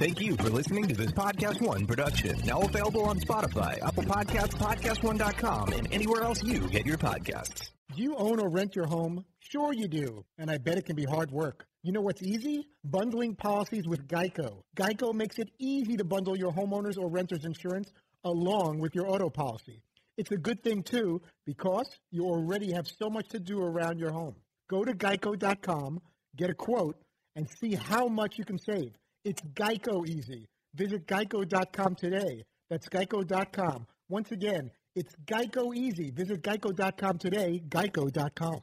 Thank you for listening to this Podcast One production. Now available on Spotify, Apple Podcasts, PodcastOne.com, and anywhere else you get your podcasts. Do you own or rent your home? Sure you do, and I bet it can be hard work. You know what's easy? Bundling policies with Geico. Geico makes it easy to bundle your homeowners or renters insurance along with your auto policy. It's a good thing too because you already have so much to do around your home. Go to geico.com, get a quote, and see how much you can save. It's Geico easy. Visit geico.com today. That's geico.com. Once again, it's Geico easy. Visit geico.com today, geico.com.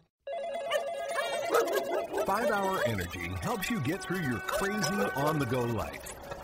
Five Hour Energy helps you get through your crazy on the go life.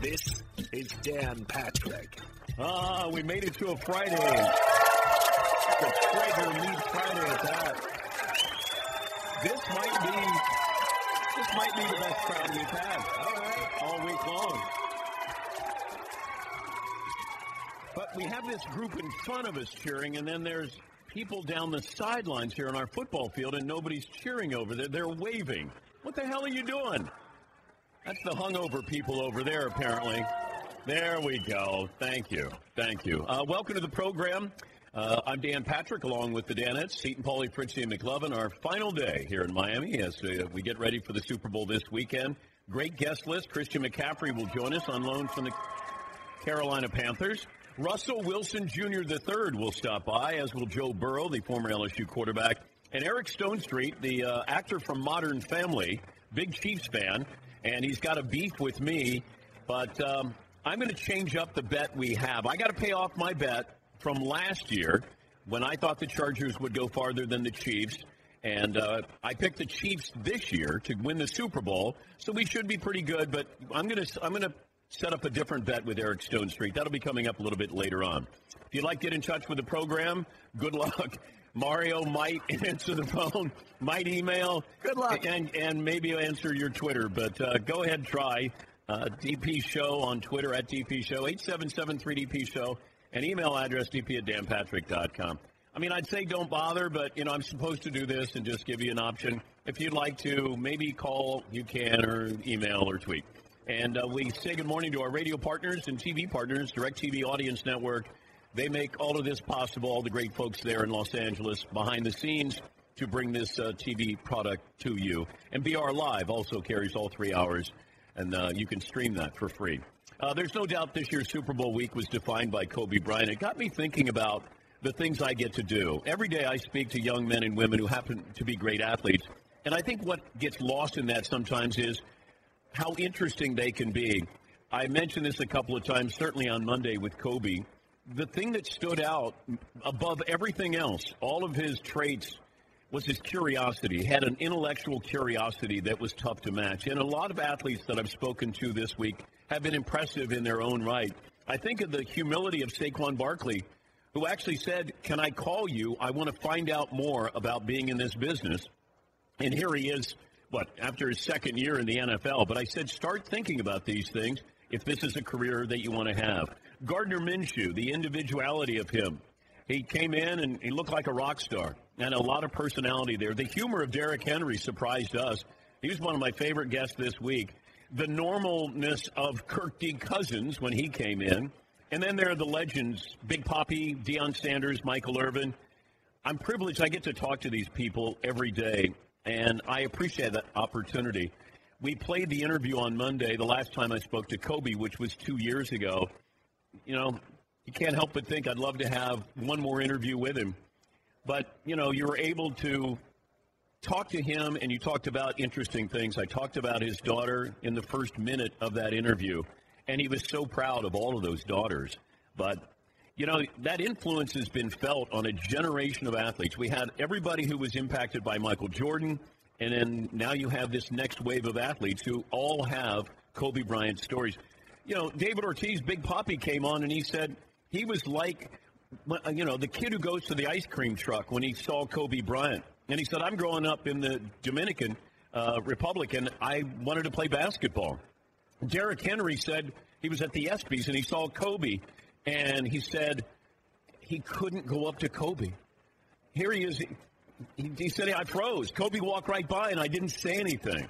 This is Dan Patrick. Ah, we made it to a Friday. The Traeger meat Friday at that. This might be this might be the best crowd we've had. All right, all week long. But we have this group in front of us cheering, and then there's people down the sidelines here on our football field, and nobody's cheering over there. They're waving. What the hell are you doing? That's the hungover people over there, apparently. There we go. Thank you. Thank you. Uh, welcome to the program. Uh, I'm Dan Patrick, along with the Danettes, Seaton Paulie, Fritzy, and McLovin. Our final day here in Miami as uh, we get ready for the Super Bowl this weekend. Great guest list. Christian McCaffrey will join us on loan from the Carolina Panthers. Russell Wilson Jr. III will stop by, as will Joe Burrow, the former LSU quarterback, and Eric Stonestreet, the uh, actor from Modern Family, big Chiefs fan, and he's got a beef with me. But um, I'm going to change up the bet we have. I got to pay off my bet from last year when I thought the Chargers would go farther than the Chiefs. And uh, I picked the Chiefs this year to win the Super Bowl, so we should be pretty good. But I'm gonna I'm gonna set up a different bet with Eric Stonestreet. That'll be coming up a little bit later on. If you'd like to get in touch with the program, good luck. Mario might answer the phone, might email. Good luck. And, and maybe answer your Twitter, but uh, go ahead and try. Uh, DP Show on Twitter at DP Show, 877-3DP Show, and email address dp at danpatrick.com. I mean, I'd say don't bother, but, you know, I'm supposed to do this and just give you an option. If you'd like to, maybe call, you can, or email or tweet. And uh, we say good morning to our radio partners and TV partners, DirecTV Audience Network. They make all of this possible, all the great folks there in Los Angeles behind the scenes to bring this uh, TV product to you. And BR Live also carries all three hours, and uh, you can stream that for free. Uh, there's no doubt this year's Super Bowl week was defined by Kobe Bryant. It got me thinking about the things I get to do. Every day I speak to young men and women who happen to be great athletes. And I think what gets lost in that sometimes is how interesting they can be. I mentioned this a couple of times, certainly on Monday with Kobe. The thing that stood out above everything else, all of his traits, was his curiosity. He had an intellectual curiosity that was tough to match. And a lot of athletes that I've spoken to this week have been impressive in their own right. I think of the humility of Saquon Barkley, who actually said, Can I call you? I want to find out more about being in this business. And here he is, what, after his second year in the NFL. But I said, Start thinking about these things if this is a career that you want to have. Gardner Minshew, the individuality of him. He came in and he looked like a rock star and a lot of personality there. The humor of Derrick Henry surprised us. He was one of my favorite guests this week. The normalness of Kirk D. Cousins when he came in. And then there are the legends Big Papi, Deion Sanders, Michael Irvin. I'm privileged. I get to talk to these people every day, and I appreciate that opportunity. We played the interview on Monday, the last time I spoke to Kobe, which was two years ago. You know, you can't help but think I'd love to have one more interview with him. But, you know, you were able to talk to him and you talked about interesting things. I talked about his daughter in the first minute of that interview, and he was so proud of all of those daughters. But, you know, that influence has been felt on a generation of athletes. We had everybody who was impacted by Michael Jordan, and then now you have this next wave of athletes who all have Kobe Bryant stories. You know, David Ortiz, Big Papi, came on and he said he was like uh, you know, the kid who goes to the ice cream truck when he saw Kobe Bryant. And he said, I'm growing up in the Dominican uh, Republic and I wanted to play basketball. Derrick Henry said he was at the ESPYs and he saw Kobe and he said he couldn't go up to Kobe. Here he is. He, he said, I froze. Kobe walked right by and I didn't say anything.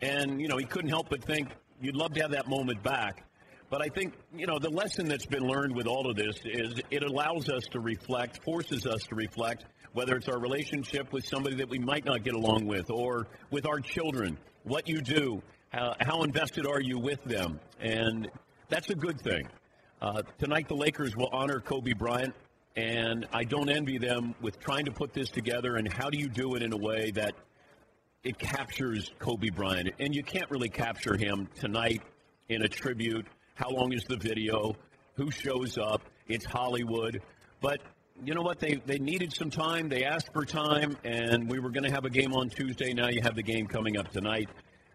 And, you know, he couldn't help but think, you'd love to have that moment back. But I think, you know, the lesson that's been learned with all of this is it allows us to reflect, forces us to reflect, whether it's our relationship with somebody that we might not get along with or with our children, what you do, how, how invested are you with them. And that's a good thing. Uh, tonight, the Lakers will honor Kobe Bryant, and I don't envy them with trying to put this together. And how do you do it in a way that it captures Kobe Bryant? And you can't really capture him tonight in a tribute how long is the video? Who shows up? It's Hollywood. But you know what? They, they needed some time. They asked for time, and we were going to have a game on Tuesday. Now you have the game coming up tonight.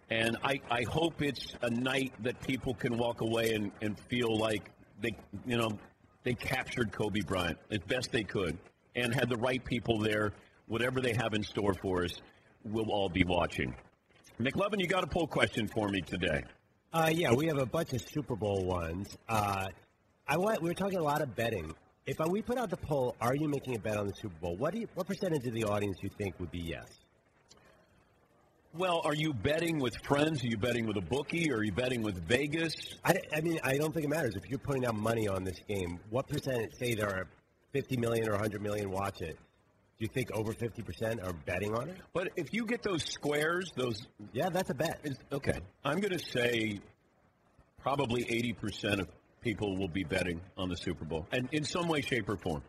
And I, I hope it's a night that people can walk away and, and feel like they, you know, they captured Kobe Bryant as best they could and had the right people there. Whatever they have in store for us, we'll all be watching. McLovin, you got a poll question for me today. Uh, yeah, we have a bunch of Super Bowl ones. Uh, I want, we were talking a lot of betting. If we put out the poll, are you making a bet on the Super Bowl? What you, what percentage of the audience do you think would be yes? Well, are you betting with friends? Are you betting with a bookie? Are you betting with Vegas? I, I mean, I don't think it matters. If you're putting out money on this game, what percentage, say there are 50 million or 100 million watch it, do you think over 50% are betting on it? But if you get those squares, those. Yeah, that's a bet. Okay. I'm going to say probably 80% of people will be betting on the Super Bowl, and in some way, shape, or form.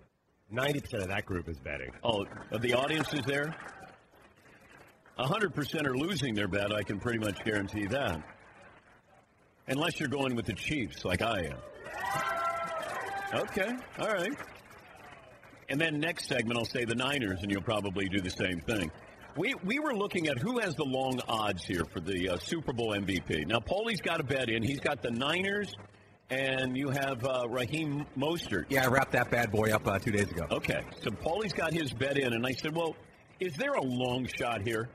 90% of that group is betting. Oh, the audience is there? 100% are losing their bet, I can pretty much guarantee that. Unless you're going with the Chiefs, like I am. Okay, all right. And then next segment, I'll say the Niners, and you'll probably do the same thing. We, we were looking at who has the long odds here for the uh, Super Bowl MVP. Now, Paulie's got a bet in. He's got the Niners, and you have uh, Raheem Mostert. Yeah, I wrapped that bad boy up uh, two days ago. Okay, so Paulie's got his bet in, and I said, well, is there a long shot here?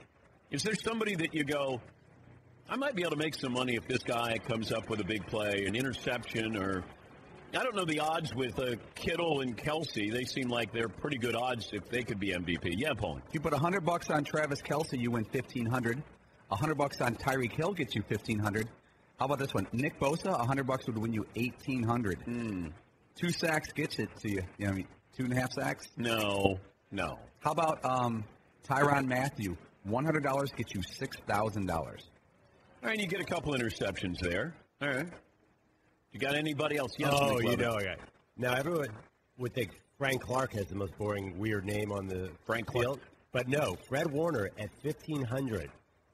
Is there somebody that you go, I might be able to make some money if this guy comes up with a big play, an interception, or I don't know the odds with uh, Kittle and Kelce. They seem like they're pretty good odds if they could be MVP. Yeah, Paul. You put 100 bucks on Travis Kelce, you win 1500. 100 bucks on Tyreek Hill gets you 1500. How about this one? Nick Bosa, 100 bucks would win you 1800. Mm. Two sacks gets it to you. You know what I mean? Two and a half sacks? No, no. How about um, Tyrann Mathieu? $100 gets you $6,000. All right, you get a couple interceptions there. All right. You got anybody else? Yes, oh, you know, okay. Now, everyone would think Frank Clark has the most boring, weird name on the Frank field. Clark. But no, Fred Warner at 1,500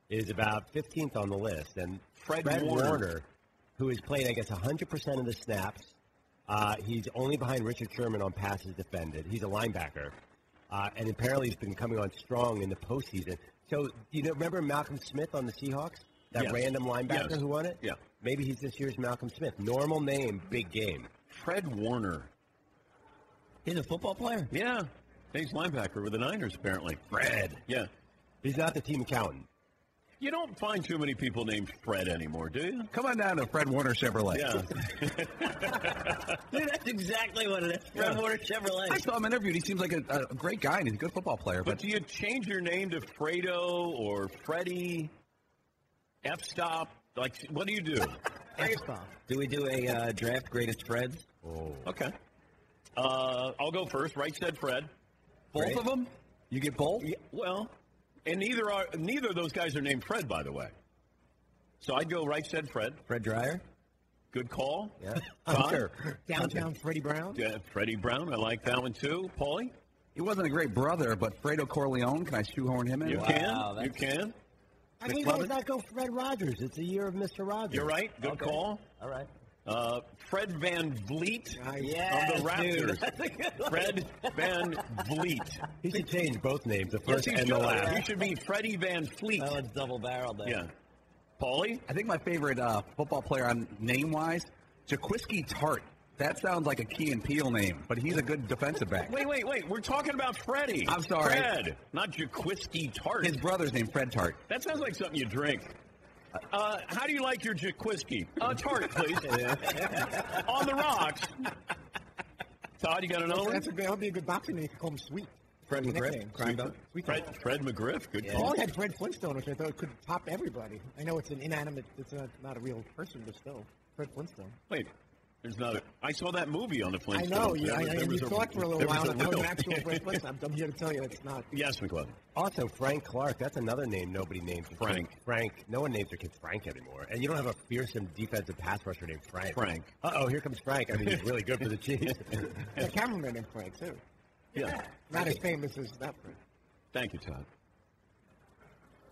is about 15th on the list. And Fred, Fred Warner. Warner. who has played, I guess, 100% of the snaps, uh, he's only behind Richard Sherman on passes defended. He's a linebacker. Uh, and apparently he's been coming on strong in the postseason. So, you know, remember Malcolm Smith on the Seahawks? That Yes. random linebacker Yes. who won it? Yeah. Maybe he's this year's Malcolm Smith. Normal name, big game. Fred Warner. He's a football player. Yeah, he's linebacker with the Niners apparently. Fred. Yeah. He's not the team accountant. You don't find too many people named Fred anymore, do you? Come on down to Fred Warner Chevrolet. Yeah. Dude, that's exactly what it is. Fred Warner Chevrolet. I saw him interviewed. He seems like a, a great guy and he's a good football player. But But do you change your name to Fredo or Freddie? F stop? Like, what do you do? F stop. Do we do a uh, draft greatest Freds? Oh. Okay. Uh, I'll go first. Right said Fred. both of them, you get both. Yeah, well, and neither are neither of those guys are named Fred, by the way. So I'd go right said Fred. Fred Dryer? Good call. Yeah. Todd? Sure. Downtown Freddie Brown. Yeah, Freddie Brown. I like that one too. Paulie, He wasn't a great brother, but Fredo Corleone. Can I shoehorn him in? you Wow, can. You can. I mean, McLovin? let's not go Fred Rogers. It's a year of Mr. Rogers. You're right. Good Okay. call. All right. Uh, Fred Van Vliet Yes, of the. Raptors. That's a good one. Fred Van Vliet. He should change both names, the first he and should. the last. He should be Freddie Van Fleet. That one's double barreled there. Yeah. Paulie? I think my favorite uh, football player on name wise, Jaquiski Tartt. That sounds like a Key and Peele name, but he's a good defensive back. Wait, wait, wait. We're talking about Freddie. I'm sorry. Fred, not Jaquiski Tartt. His brother's named Fred Tart. That sounds like something you drink. Uh, how do you like your Jaquiski? Uh, tart, please. On the rocks. Todd, you got another one? That's a good, that would be a good boxing name. Call him Sweet. Fred McGriff. Sweet Sweet Fred, Fred McGriff. Good Paul call. had Fred Flintstone, which I thought could top everybody. I know it's an inanimate, it's a, not a real person, but still. Fred Flintstone. Wait, there's not a. I saw that movie on the I Flintstones. know, Yeah, There I, I, there you a- thought for a little while that was an actual Flintstone. I'm, I'm here to tell you it's not. Yes, McLovin. Also, Frank Clark. That's another name nobody names. Frank. Frank. No one names their kids Frank anymore. And you don't have a fearsome defensive pass rusher named Frank. Frank. Uh oh, here comes Frank. I mean, he's really good for the Chiefs. The cameraman named Frank, too. Yeah. Not as famous as that Frank. Thank you, Todd.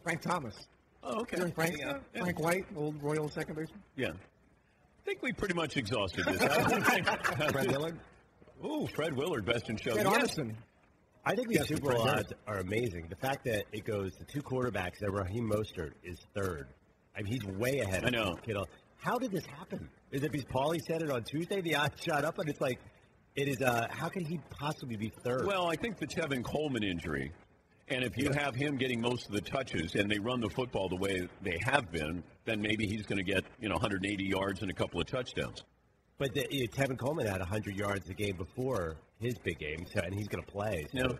Frank Thomas. Oh, okay. Frank, Yeah. Frank White, old Royal second baseman. Yeah. I think we pretty much exhausted this. Fred Willard. Ooh, Fred Willard, best in show. Fred Yes. I think these Yes, Super Bowl odds are amazing. The fact that it goes to two quarterbacks, that Raheem Mostert is third. I mean, he's way ahead. I know. Kittle. How did this happen? Is it because Paulie said it on Tuesday? The odds shot up, and it's like, it is. Uh, how can he possibly be third? Well, I think the Tevin Coleman injury, and if you have him getting most of the touches and they run the football the way they have been, then maybe he's going to get you know 180 yards and a couple of touchdowns. But the, Tevin Coleman had 100 yards the game before his big game, so, and he's going to play. So Yeah.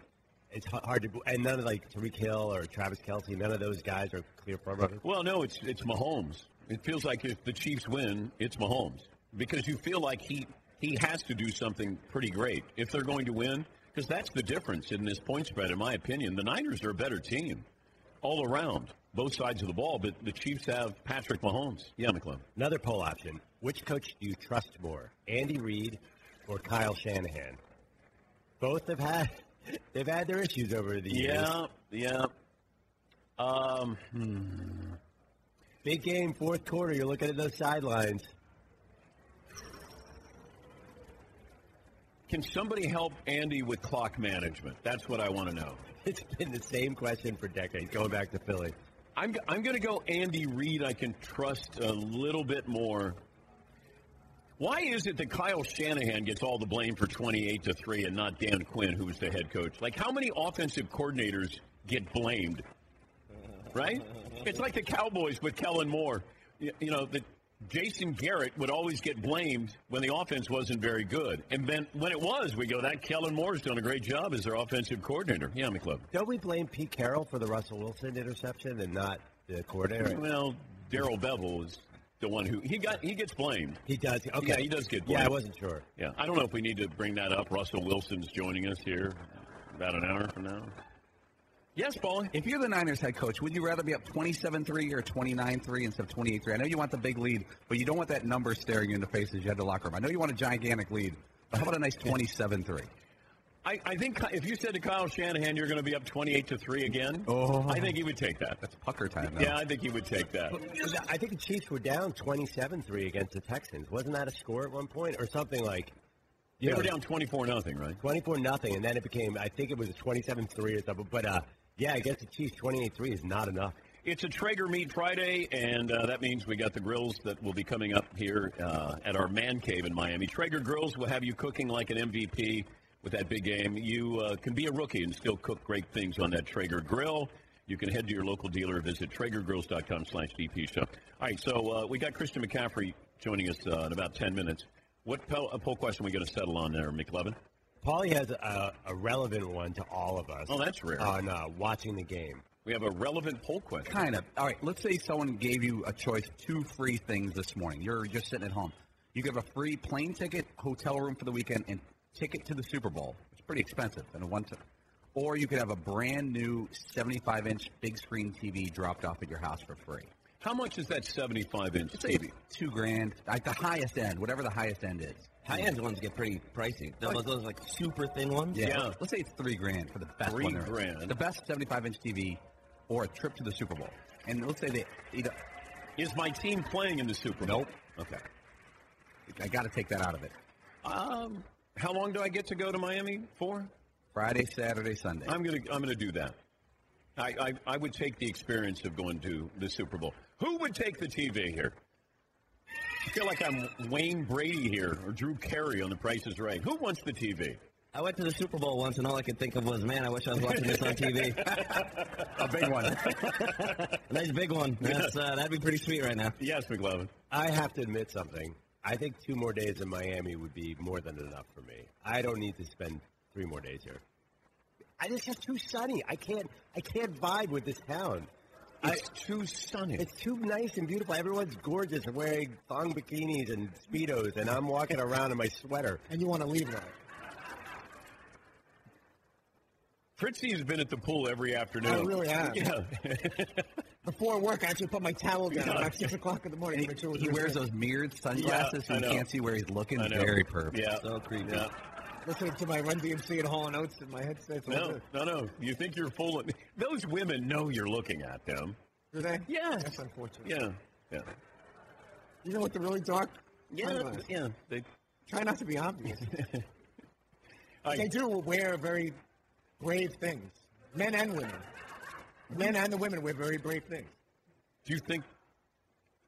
It's hard to, and none of like Tyreek Hill or Travis Kelce, none of those guys are clear front runners. Well, no, it's it's Mahomes. It feels like if the Chiefs win, it's Mahomes because you feel like he he has to do something pretty great if they're going to win. Because that's the difference in this point spread, in my opinion. The Niners are a better team all around, both sides of the ball, but the Chiefs have Patrick Mahomes. Yeah, McClellan. Another poll option: Which coach do you trust more, Andy Reid or Kyle Shanahan? Both have had they've had their issues over the years. Yeah, yeah. Um, hmm. Big game, fourth quarter. You're looking at those sidelines. Can somebody help Andy with clock management? That's what I want to know. It's been the same question for decades, going back to Philly. I'm, I'm going to go Andy Reid. I can trust a little bit more. Why is it that Kyle Shanahan gets all the blame for 28 to 3 and not Dan Quinn, who was the head coach? Like, how many offensive coordinators get blamed? Right? It's like the Cowboys with Kellen Moore. You, you know, the, Jason Garrett would always get blamed when the offense wasn't very good. And then when it was, we go, that Kellen Moore's done a great job as their offensive coordinator. Yeah, McClellan. Don't we blame Pete Carroll for the Russell Wilson interception and not the coordinator? Well, Darrell Bevell is the one who he got. He gets blamed. He does. Okay, Yeah, he does get blamed. Yeah, I wasn't sure. Yeah, I don't know if we need to bring that up. Russell Wilson's joining us here about an hour from now. Yes, Paul. If you're the Niners head coach, would you rather be up 27-3 or 29-3 instead of 28-3? I know you want the big lead, but you don't want that number staring you in the face as you head to the locker room. I know you want a gigantic lead, but how about a nice 27-3? I, I think if you said to Kyle Shanahan you're going to be up 28 to 3 again, Oh. I think he would take that. That's pucker time now. Yeah, I think he would take that. I think the Chiefs were down 27-3 against the Texans. Wasn't that a score at one point or something like? They were down 24 nothing, right? 24 nothing, and then it became. I think it was a 27-3 or something. But uh, yeah, I guess the Chiefs 28-3 is not enough. It's a Traeger Meat Friday, and uh, that means we got the grills that will be coming up here uh, at our man cave in Miami. Traeger Grills will have you cooking like an MVP with that big game. You uh, can be a rookie and still cook great things on that Traeger grill. You can head to your local dealer or visit TraegerGrills.com slash DP show. All right, so uh, we got Christian McCaffrey joining us uh, in about 10 minutes. What poll, poll question are we going to settle on there, McLovin? Paulie has a, a relevant one to all of us. Oh, that's rare. On uh, watching the game. We have a relevant poll question. Kind of. All right, let's say someone gave you a choice, two free things this morning. You're just sitting at home. You give a free plane ticket, hotel room for the weekend, and ticket to the Super Bowl. It's pretty expensive, and a one time. Or you could have a brand new 75 inch big screen TV dropped off at your house for free. How much is that 75 inch TV? two grand, like the highest end, whatever the highest end is. High end ones get pretty pricey. Those, those like super thin ones. Yeah. Let's say it's three grand for the best Three one there is. grand. The best 75 inch TV or a trip to the Super Bowl. And let's say they either. Is my team playing in the Super Bowl? Nope. Okay. I got to take that out of it. Um, how long do I get to go to Miami for? Friday, Saturday, Sunday. I'm gonna I'm gonna do that. I, I I would take the experience of going to the Super Bowl. Who would take the TV here? I feel like I'm Wayne Brady here or Drew Carey on The Price is Right. Who wants the TV? I went to the Super Bowl once, and all I could think of was, man, I wish I was watching this on TV. a big one. a nice big one. That's, uh, that'd be pretty sweet right now. Yes, McLovin. I have to admit something. I think two more days in Miami would be more than enough for me. I don't need to spend three more days here. I, it's just too sunny. I can't. I can't vibe with this town. It's too sunny. It's too nice and beautiful. Everyone's gorgeous, and wearing thong bikinis and speedos, and I'm walking around in my sweater. And you want to leave now. Fritzy has been at the pool every afternoon. I really have. Yeah. Before work, I actually put my towel down Yeah. about 6 o'clock in the morning And to make sure it was he, he wears those mirrored sunglasses so you can't see where he's looking. Very perfect. Yeah. So creepy. Yeah. Listening to my Run DMC and Hall and Oates in my headset. No, no, no. You think you're fooling? Those women know you're looking at them. Do they? Yeah. That's unfortunate. Yeah. Yeah. You know what the really dark Yeah. Yeah. They, Try not to be obvious. I- they do wear very brave things. Men and women. Men and the women wear very brave things. do you think?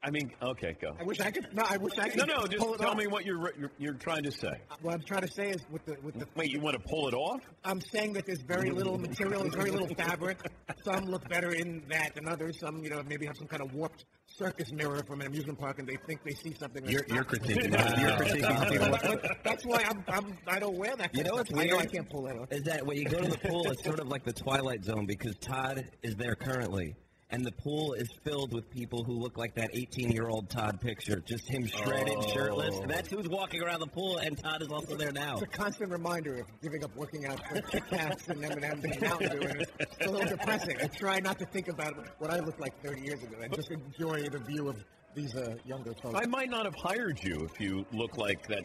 I mean, okay, go. I wish I could. No, I wish I could. No, no. Just pull it tell off. me what you're, you're you're trying to say. What I'm trying to say is with the with the. Wait, you want to pull it off? I'm saying that there's very little material, there's very little fabric. Some look better in that than others. Some, you know, maybe have some kind of warped circus mirror from an amusement park, and they think they see something. You're, you're not. critiquing. You're critiquing people. That's why I'm, I'm I don't wear that. You know of what's stuff. I know I can't pull that off. Is that when you go to the pool, it's sort of like the Twilight Zone because Todd is there currently. And the pool is filled with people who look like that 18 year old Todd picture. Just him shredded, shirtless. That's who's walking around the pool, and Todd is also there now. It's a constant reminder of giving up working out for Kit Kats and M&M's and Mountain Dew, and it's a little depressing. I try not to think about what I looked like 30 years ago and just enjoy the view of these uh, younger folks. I might not have hired you if you look like that.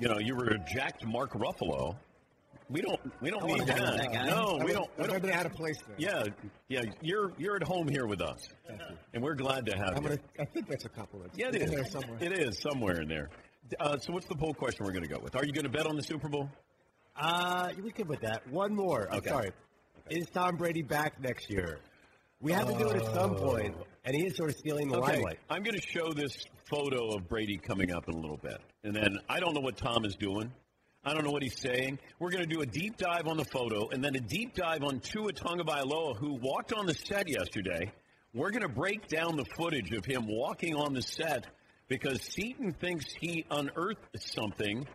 You know, you were a jacked Mark Ruffalo. We don't. We don't need that. that guy. No, I we don't. We don't. out of place there. Yeah, yeah. You're you're at home here with us, and we're glad to have I'm you. gonna, I think that's a compliment. Yeah, it It's is. there somewhere. It is somewhere in there. Uh, so, what's the poll question we're going to go with? Are you going to bet on the Super Bowl? Uh, we could put that. One more. I'm Okay. sorry. Is Tom Brady back next year? We have to do it at some point, and he is sort of stealing the Okay, limelight. I'm going to show this photo of Brady coming up in a little bit, and then I don't know what Tom is doing. I don't know what he's saying. We're going to do a deep dive on the photo, and then a deep dive on Tua Tagovailoa, who walked on the set yesterday. We're going to break down the footage of him walking on the set because Seaton thinks he unearthed something,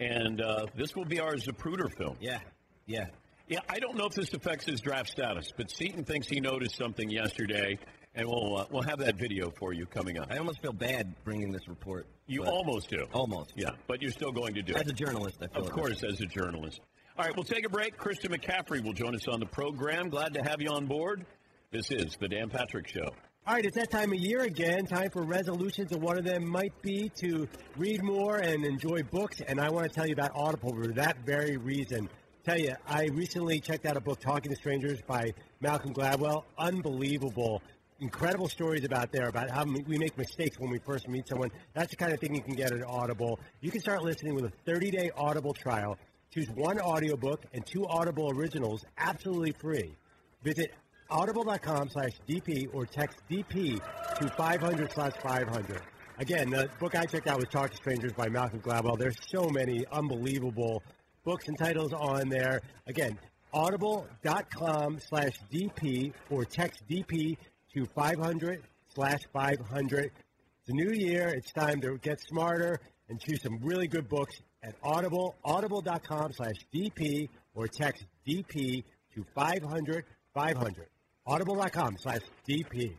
and uh, this will be our Zapruder film. Yeah, yeah. Yeah, I don't know if this affects his draft status, but Seaton thinks he noticed something yesterday, and we'll uh, we'll have that video for you coming up. I almost feel bad bringing this report. You almost do. Almost. Yeah, but you're still going to do As it. As a journalist, I feel Of it. course, as a journalist. All right, we'll take a break. Christian McCaffrey will join us on the program. Glad to have you on board. This is the Dan Patrick Show. All right, it's that time of year again. Time for resolutions, and one of them might be to read more and enjoy books. And I want to tell you about Audible for that very reason. Tell you, I recently checked out a book, Talking to Strangers, by Malcolm Gladwell. Unbelievable, incredible stories about there about how we make mistakes when we first meet someone. That's the kind of thing you can get at Audible. You can start listening with a 30-day Audible trial. Choose one audiobook and two Audible originals absolutely free. Visit audible.com slash DP or text DP to 500 slash 500. Again, the book I checked out was Talk to Strangers by Malcolm Gladwell. There's so many unbelievable books and titles on there. Again, audible.com slash DP or text DP to 500 slash 500. It's a new year. It's time to get smarter and choose some really good books at Audible, audible.com slash DP or text DP to 500 500. Audible.com slash DP.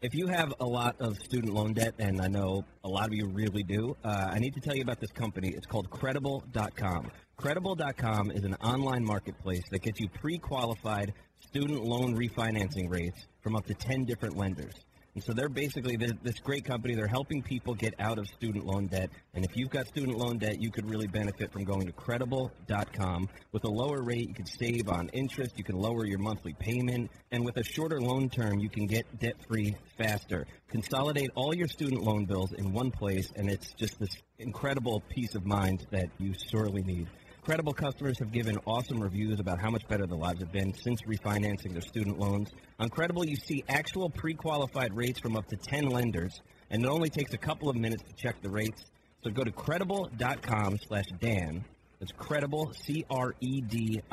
If you have a lot of student loan debt, and I know a lot of you really do, uh, I need to tell you about this company. It's called Credible.com. Credible.com is an online marketplace that gets you pre-qualified student loan refinancing rates from up to 10 different lenders. And so they're basically this great company. They're helping people get out of student loan debt. And if you've got student loan debt, you could really benefit from going to credible.com. With a lower rate, you could save on interest, you can lower your monthly payment, and with a shorter loan term, you can get debt free faster. Consolidate all your student loan bills in one place, and it's just this incredible peace of mind that you sorely need. Credible customers have given awesome reviews about how much better their lives have been since refinancing their student loans. On Credible, you see actual pre-qualified rates from up to 10 lenders, and it only takes a couple of minutes to check the rates. So go to credible.com slash Dan. That's credible, C-R-E-D-I-B-L-E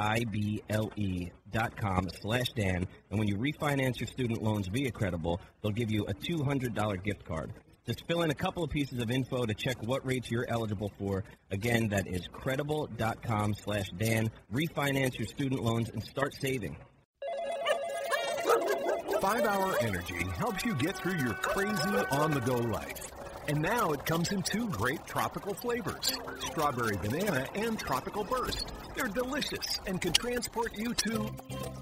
dot com slash Dan. And when you refinance your student loans via Credible, they'll give you a $200 gift card. Just fill in a couple of pieces of info to check what rates you're eligible for. Again, that is credible.com slash Dan. Refinance your student loans and start saving. Five Hour Energy helps you get through your crazy on the go life. And now it comes in two great tropical flavors strawberry banana and tropical burst. They're delicious and can transport you to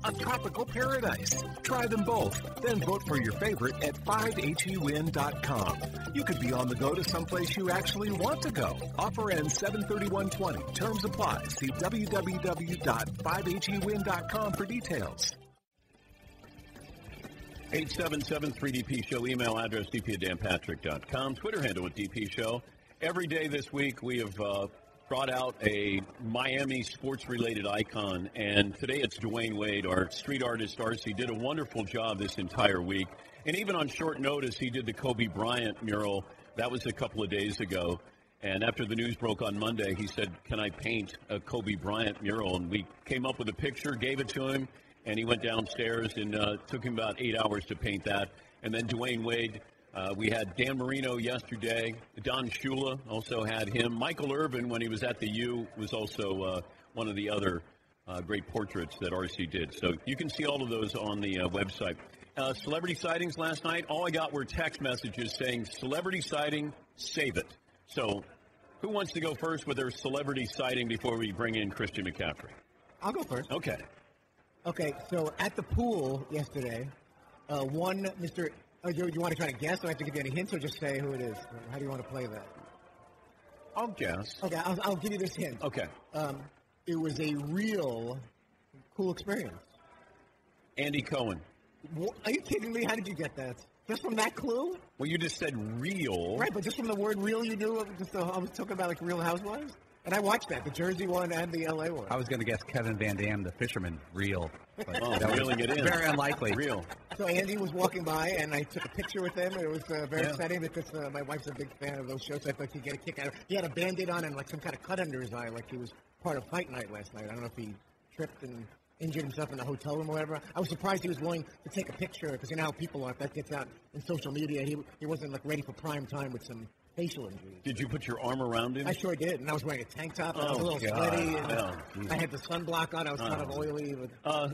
a tropical paradise. Try them both, then vote for your favorite at 5hewin.com. You could be on the go to someplace you actually want to go. Offer ends 73120. Terms apply. See www.5hewin.com for details. 877-3DP Show, email address dp at danpatrick.com, Twitter handle at DP Show. Every day this week we have uh, brought out a Miami sports-related icon, and today it's Dwyane Wade, our street artist artist. did a wonderful job this entire week, and even on short notice, he did the Kobe Bryant mural. That was a couple of days ago. And after the news broke on Monday, he said, Can I paint a Kobe Bryant mural? And we came up with a picture, gave it to him and he went downstairs and uh, took him about eight hours to paint that. And then Dwyane Wade, uh, we had Dan Marino yesterday. Don Shula also had him. Michael Irvin, when he was at the U, was also uh, one of the other uh, great portraits that RC did. So you can see all of those on the uh, website. Uh, celebrity sightings last night. All I got were text messages saying "celebrity sighting, save it." So, who wants to go first with their celebrity sighting before we bring in Christian McCaffrey? I'll go first. Okay. Okay, so at the pool yesterday, uh, one Mr. Oh, you, you want to try to guess? Do I have to give you any hints or just say who it is? How do you want to play that? I'll guess. Okay, I'll, I'll give you this hint. Okay. Um, it was a real cool experience. Andy Cohen. Wha- Are you kidding me? How did you get that? Just from that clue? Well, you just said real. Right, but just from the word real, you knew. Just the, I was talking about like Real Housewives, and I watched that, the Jersey one and the LA one. I was going to guess Kevin Van Dam, the fisherman, real. But Oh, that was reeling it in. Very unlikely. Real. So Andy was walking by, and I took a picture with him. It was uh, very Yeah. exciting because uh, my wife's a big fan of those shows. So I thought she'd get a kick out of it. He had a band-aid on and like some kind of cut under his eye, like he was part of fight night last night. I don't know if he tripped and injured himself in the hotel room or whatever. I was surprised he was willing to take a picture because you know how people are. If that gets out in social media, he he wasn't like ready for prime time with some facial injuries. Did you put your arm around him? I sure did, and I was wearing a tank top, and I was a Oh, little God. sweaty, and Oh, I had the sunblock on. I was kind of Oh. oily. But, Uh,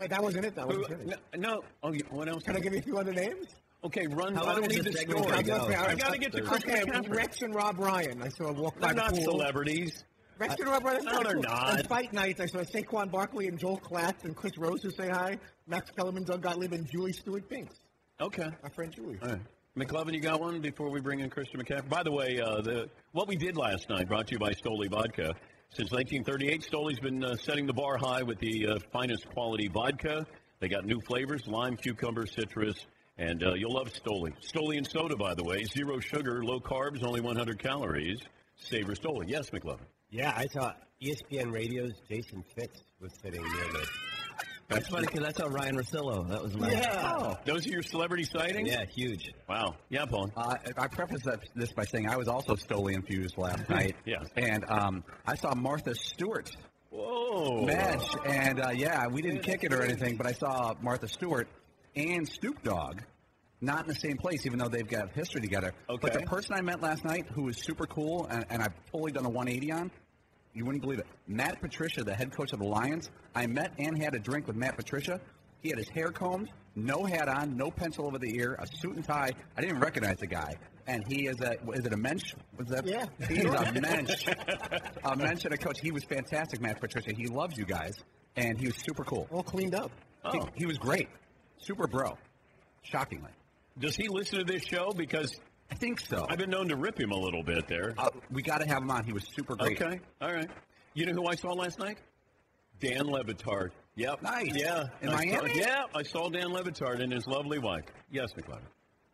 wait, that wasn't it. That wasn't finished. no, no. Oh, what else? Can I give you a few other names? Okay, run. How I don't need the story. go? Okay, all I got to get to Chris Okay. Rex and Rob Ryan. I saw a walk by They're not pool. celebrities. Rex and Rob Brothers. No, they're not. On fight nights, I saw Saquon Barkley and Joel Klatt and Chris Rose who say hi. Max Kellerman, Doug Gottlieb, and Julie Stewart Binks. Okay. My friend Julie. All right. McLovin, you got one before we bring in Christian McCaffrey? By the way, uh, the what we did last night brought to you by Stoli Vodka. Since 1938, Stoli's been uh, setting the bar high with the uh, finest quality vodka. They got new flavors, lime, cucumber, citrus, and uh, you'll love Stoli. Stoli and soda, by the way. Zero sugar, low carbs, only 100 calories. Savor Stoli. Yes, McLovin. Yeah, I saw ESPN Radio's Jason Fitz was sitting near me. That's funny because I saw Ryan Russillo. That was my. Oh, those are your celebrity sightings? Yeah, huge. Wow. Yeah, Paul. Uh, I preface that, this by saying I was also Stoli infused last night. Yeah. And um, I saw Martha Stewart Whoa. match, and uh, yeah, we didn't kick it or anything, but I saw Martha Stewart and Snoop Dogg not in the same place, even though they've got history together. Okay. But the person I met last night, who was super cool, and, and I've totally done a 180 on, you wouldn't believe it. Matt Patricia, the head coach of the Lions, I met and had a drink with Matt Patricia. He had his hair combed, no hat on, no pencil over the ear, a suit and tie. I didn't even recognize the guy. And he is a is it a mensch? Was that? Yeah. He's a mensch. a mensch and a coach. He was fantastic, Matt Patricia. He loves you guys, and he was super cool. All cleaned up. Oh. He, he was great. Super bro. Shockingly. Does he listen to this show? Because I think so. I've been known to rip him a little bit there. Uh, we got to have him on. He was super great. Okay. All right. You know who I saw last night? Dan Le Batard. Yep. Nice. Yeah. In I saw- Miami? yeah. I saw Dan Le Batard and his lovely wife. Yes, McLeod.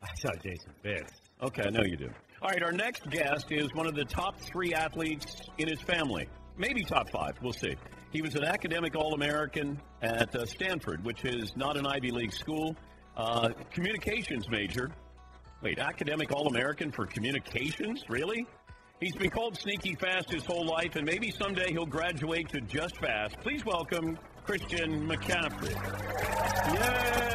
I saw Jason Fitz. Okay, I know you do. All right, our next guest is one of the top three athletes in his family. Maybe top five. We'll see. He was an academic All American at uh, Stanford, which is not an Ivy League school. Uh, communications major. Wait, academic All American for communications? Really? He's been called sneaky fast his whole life, and maybe someday he'll graduate to just fast. Please welcome Christian McCaffrey. Yay!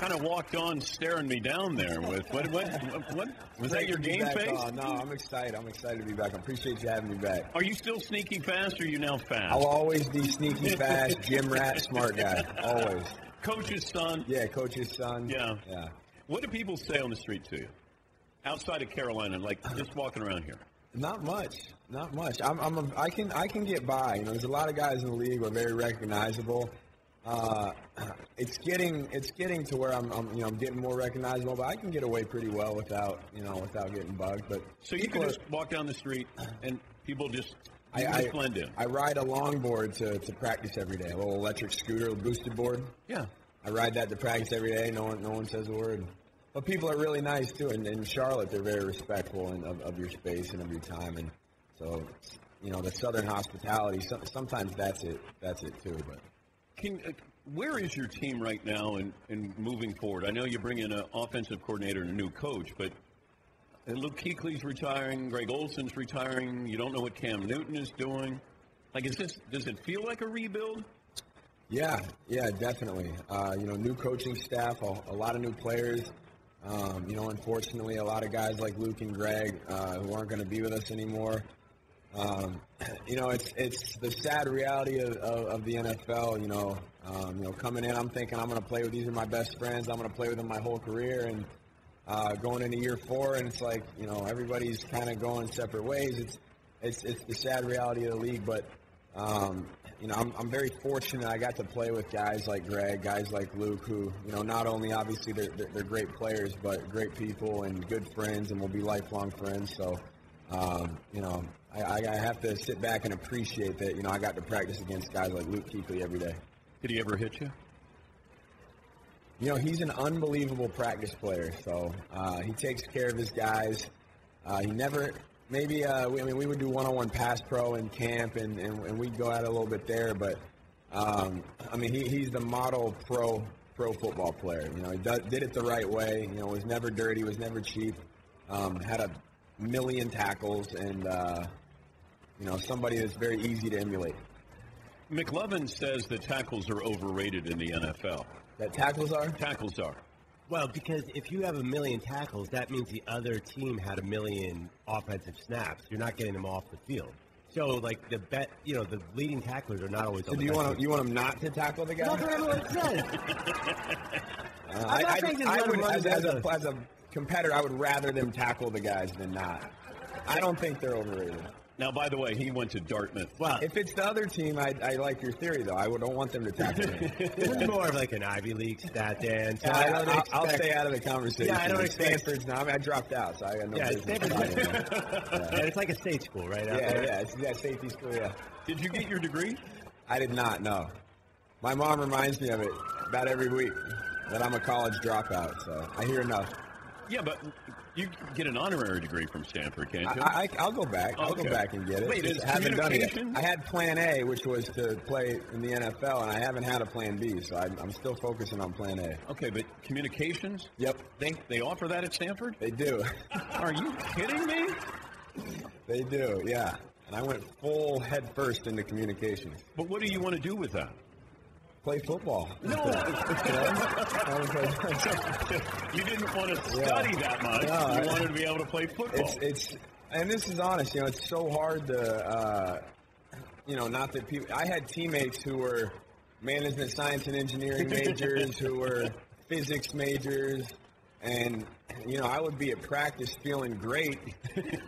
Kind of, walked on, staring me down there with what? What? What? what was that your Great to be game face? on. No, I'm excited. I'm excited to be back. I appreciate you having me back. Are you still sneaky fast, or are you now fast? I'll always be sneaky fast, gym rat, smart guy. Always. Coach's son. Yeah, coach's son. Yeah. Yeah. What do people say on the street to you? Outside of Carolina, like just walking around here. Not much. Not much. I'm, I'm a, I can I can get by. You know, there's a lot of guys in the league who are very recognizable. Uh, it's getting it's getting to where I'm, I'm you know I'm getting more recognizable, but I can get away pretty well without you know without getting bugged. But So you can are- just walk down the street and people just, I, I, just blend in. I ride a longboard to, to practice every day. A little electric scooter, a boosted board. Yeah. I ride that to practice every day. No one, no one says a word. But people are really nice too. And in Charlotte, they're very respectful and of, of your space and of your time. And so, you know, the Southern hospitality. So, sometimes that's it. That's it too. But Can, uh, where is your team right now and in, moving forward? I know you bring in an offensive coordinator and a new coach, but uh, Luke Kuechly's retiring, Greg Olsen's retiring. You don't know what Cam Newton is doing. Like, is this? Does it feel like a rebuild? Yeah, yeah, definitely. Uh, you know, new coaching staff, a, a lot of new players. Um, you know, unfortunately, a lot of guys like Luke and Greg uh, who aren't going to be with us anymore. Um, you know, it's it's the sad reality of, of, of the NFL. You know, um, you know, coming in, I'm thinking I'm going to play with these are my best friends. I'm going to play with them my whole career, and uh, going into year four, and it's like you know everybody's kind of going separate ways. It's it's it's the sad reality of the league, but um, you know I'm, I'm very fortunate. I got to play with guys like Greg, guys like Luke, who you know not only obviously they're, they're, great players, but great people and good friends, and will be lifelong friends. So um, you know I, I have to sit back and appreciate that. You know I got to practice against guys like Luke Kuechly every day. Did he ever hit you? You know, he's an unbelievable practice player. So uh, he takes care of his guys. Uh, he never, maybe, uh, we, I mean, we would do one-on-one pass pro in camp, and, and, and we'd go at it a little bit there. But um, I mean, he, he's the model pro pro football player. You know, he does, did it the right way. You know, was never dirty, was never cheap. Um, had a million tackles, and uh, you know, somebody that's very easy to emulate. McLovin says that tackles are overrated in the NFL. That tackles are? Tackles are. Well, because if you have a million tackles, that means the other team had a million offensive snaps. You're not getting them off the field. So like the bet, you know, the leading tacklers are not always. So on do the you best want to team. you want him not to tackle the guy? That's what everyone says. Uh, I'm not I, saying just I, I let him would, as, as, a, as a competitor, I would rather them tackle the guys than not. I don't think they're overrated. Now, by the way, he went to Dartmouth. Well, If it's the other team, I, I like your theory though. I would- don't want them to tackle me. this is more of like an Ivy League stat, Dan. So Yeah, I I don't will I'll stay out of the conversation. Yeah, I don't expect. Stanford's not. I, mean, I dropped out, so I got no Yeah, business. Stanford's talking about it's like a state school, right? Yeah, there. yeah, it's yeah, safety school. Yeah. Did you get your degree? I did not. No. My mom reminds me of it about every week that I'm a college dropout. So I hear enough. Yeah, but you get an honorary degree from Stanford, can't you? I, I, I'll go back. Oh, I'll go back and get it. Wait, is haven't done it yet. I had Plan A, which was to play in the NFL, and I haven't had a Plan B. So I'm, I'm still focusing on Plan A. Okay, but communications? Yep, They they offer that at Stanford? they do. Are you kidding me? they do. Yeah. And I went full head first into communications. But what do you want to do with that? Play football. No. you didn't want to Yeah. study that much. No, I- you wanted to be able to play football. It's it's and this is honest. You know, it's so hard to uh, you know not that people. I had teammates who were management science and engineering majors, who were physics majors, and you know I would be at practice feeling great,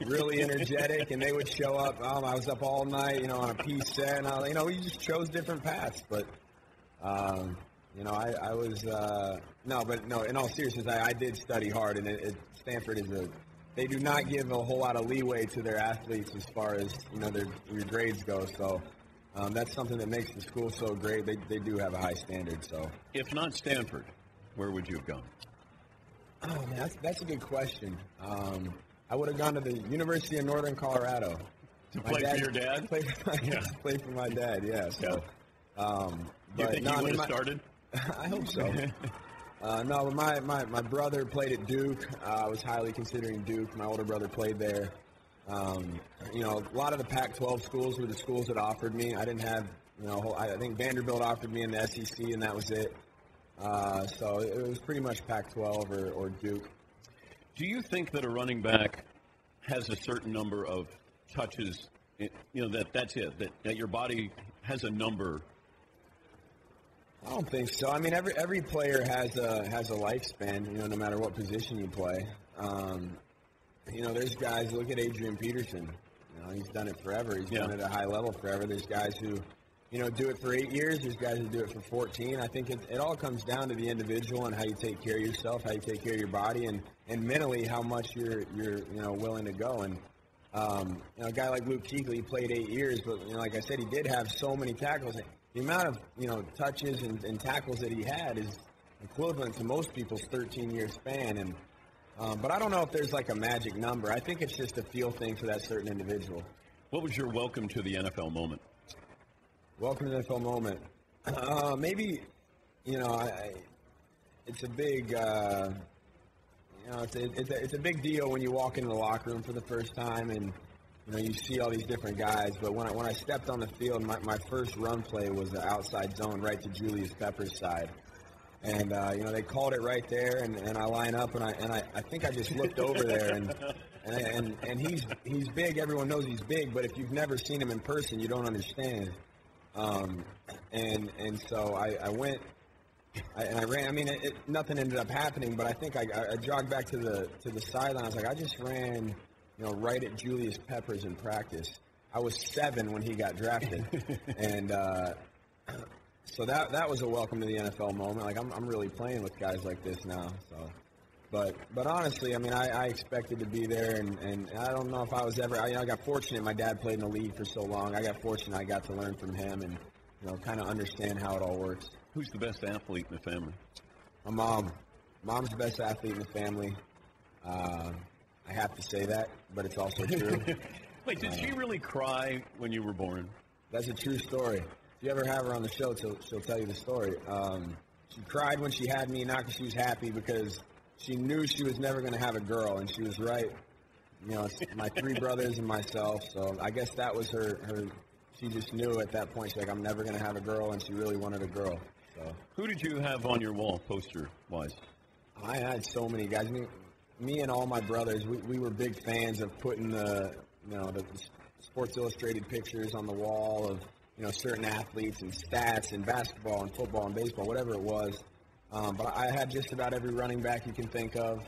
really energetic, and they would show up. Um, I was up all night, you know, on a p-set, and I, you know we just chose different paths, but. Um, you know, I, I was uh, no, but no. In all seriousness, I, I did study hard, and it, it, Stanford is a. They do not give a whole lot of leeway to their athletes as far as you know their your grades go. So um, that's something that makes the school so great. They, they do have a high standard. So if not Stanford, where would you have gone? oh man, that's, that's a good question. Um, I would have gone to the University of Northern Colorado To My play for your dad? Play for my, Yeah. play for my dad. Yeah. So. Um, You think no, he I would mean, have my- started? I hope so. Uh, no, but my, my, my brother played at Duke. Uh, I was highly considering Duke. My older brother played there. Um, you know, a lot of the Pac-12 schools were the schools that offered me. I didn't have, you know, I think Vanderbilt offered me in the SEC, and that was it. Uh, so it was pretty much Pac-12 or, or Duke. Do you think that a running back has a certain number of touches? You know that that's it. That that your body has a number. I don't think so. I mean, every every player has a has a lifespan. You know, no matter what position you play. Um, you know, there's guys. Look at Adrian Peterson. You know, he's done it forever. He's done it at a high level forever. There's guys who, you know, do it for eight years. There's guys who do it for 14. I think it, it all comes down to the individual and how you take care of yourself, how you take care of your body, and and mentally how much you're you're you know willing to go. And um, you know, a guy like Luke Kuechly, played eight years, but you know, like I said, he did have so many tackles. The amount of you know touches and, and tackles that he had is equivalent to most people's 13-year span. And um, but I don't know if there's like a magic number. I think it's just a feel thing for that certain individual. What was your welcome to the NFL moment? Welcome to the NFL moment. Uh, maybe, you know, I, I, it's a big, uh, you know, it's a, it's, a, it's a big deal when you walk into the locker room for the first time and, you know, you see all these different guys. But when I, when I stepped on the field, my, my first run play was the outside zone right to Julius Peppers' side. And, uh, you know, they called it right there, and, and I line up, and I and I, I think I just looked over there, and and, and and he's he's big. Everyone knows he's big, but if you've never seen him in person, you don't understand. Um, and and so I, I went I, and I ran. I mean, it, it, nothing ended up happening, but I think I, I, I jogged back to the to the sideline. I was like, I just ran, you know, right at Julius Peppers in practice. I was seven when he got drafted, and uh, so that that was a welcome to the NFL moment. Like I'm I'm really playing with guys like this now. So, but but honestly, I mean, I, I expected to be there, and, and I don't know if I was ever. I, you know, I got fortunate. My dad played in the league for so long. I got fortunate. I got to learn from him, and you know, kind of understand how it all works. Who's the best athlete in the family? My mom. Mom's the best athlete in the family. Uh, I have to say that, but it's also true. Wait, did she really cry when you were born? That's a true story. If you ever have her on the show, she'll, she'll tell you the story. Um, she cried when she had me, not because she was happy, because she knew she was never going to have a girl, and she was right. You know, it's my three brothers and myself. So I guess that was her. Her. She just knew at that point. She's like, I'm never going to have a girl, and she really wanted a girl. So Who did you have on your wall, poster wise? I had so many guys. I mean, me and all my brothers, we, we were big fans of putting the, you know, the Sports Illustrated pictures on the wall of you know certain athletes and stats and basketball and football and baseball, whatever it was. Um, but I had just about every running back you can think of.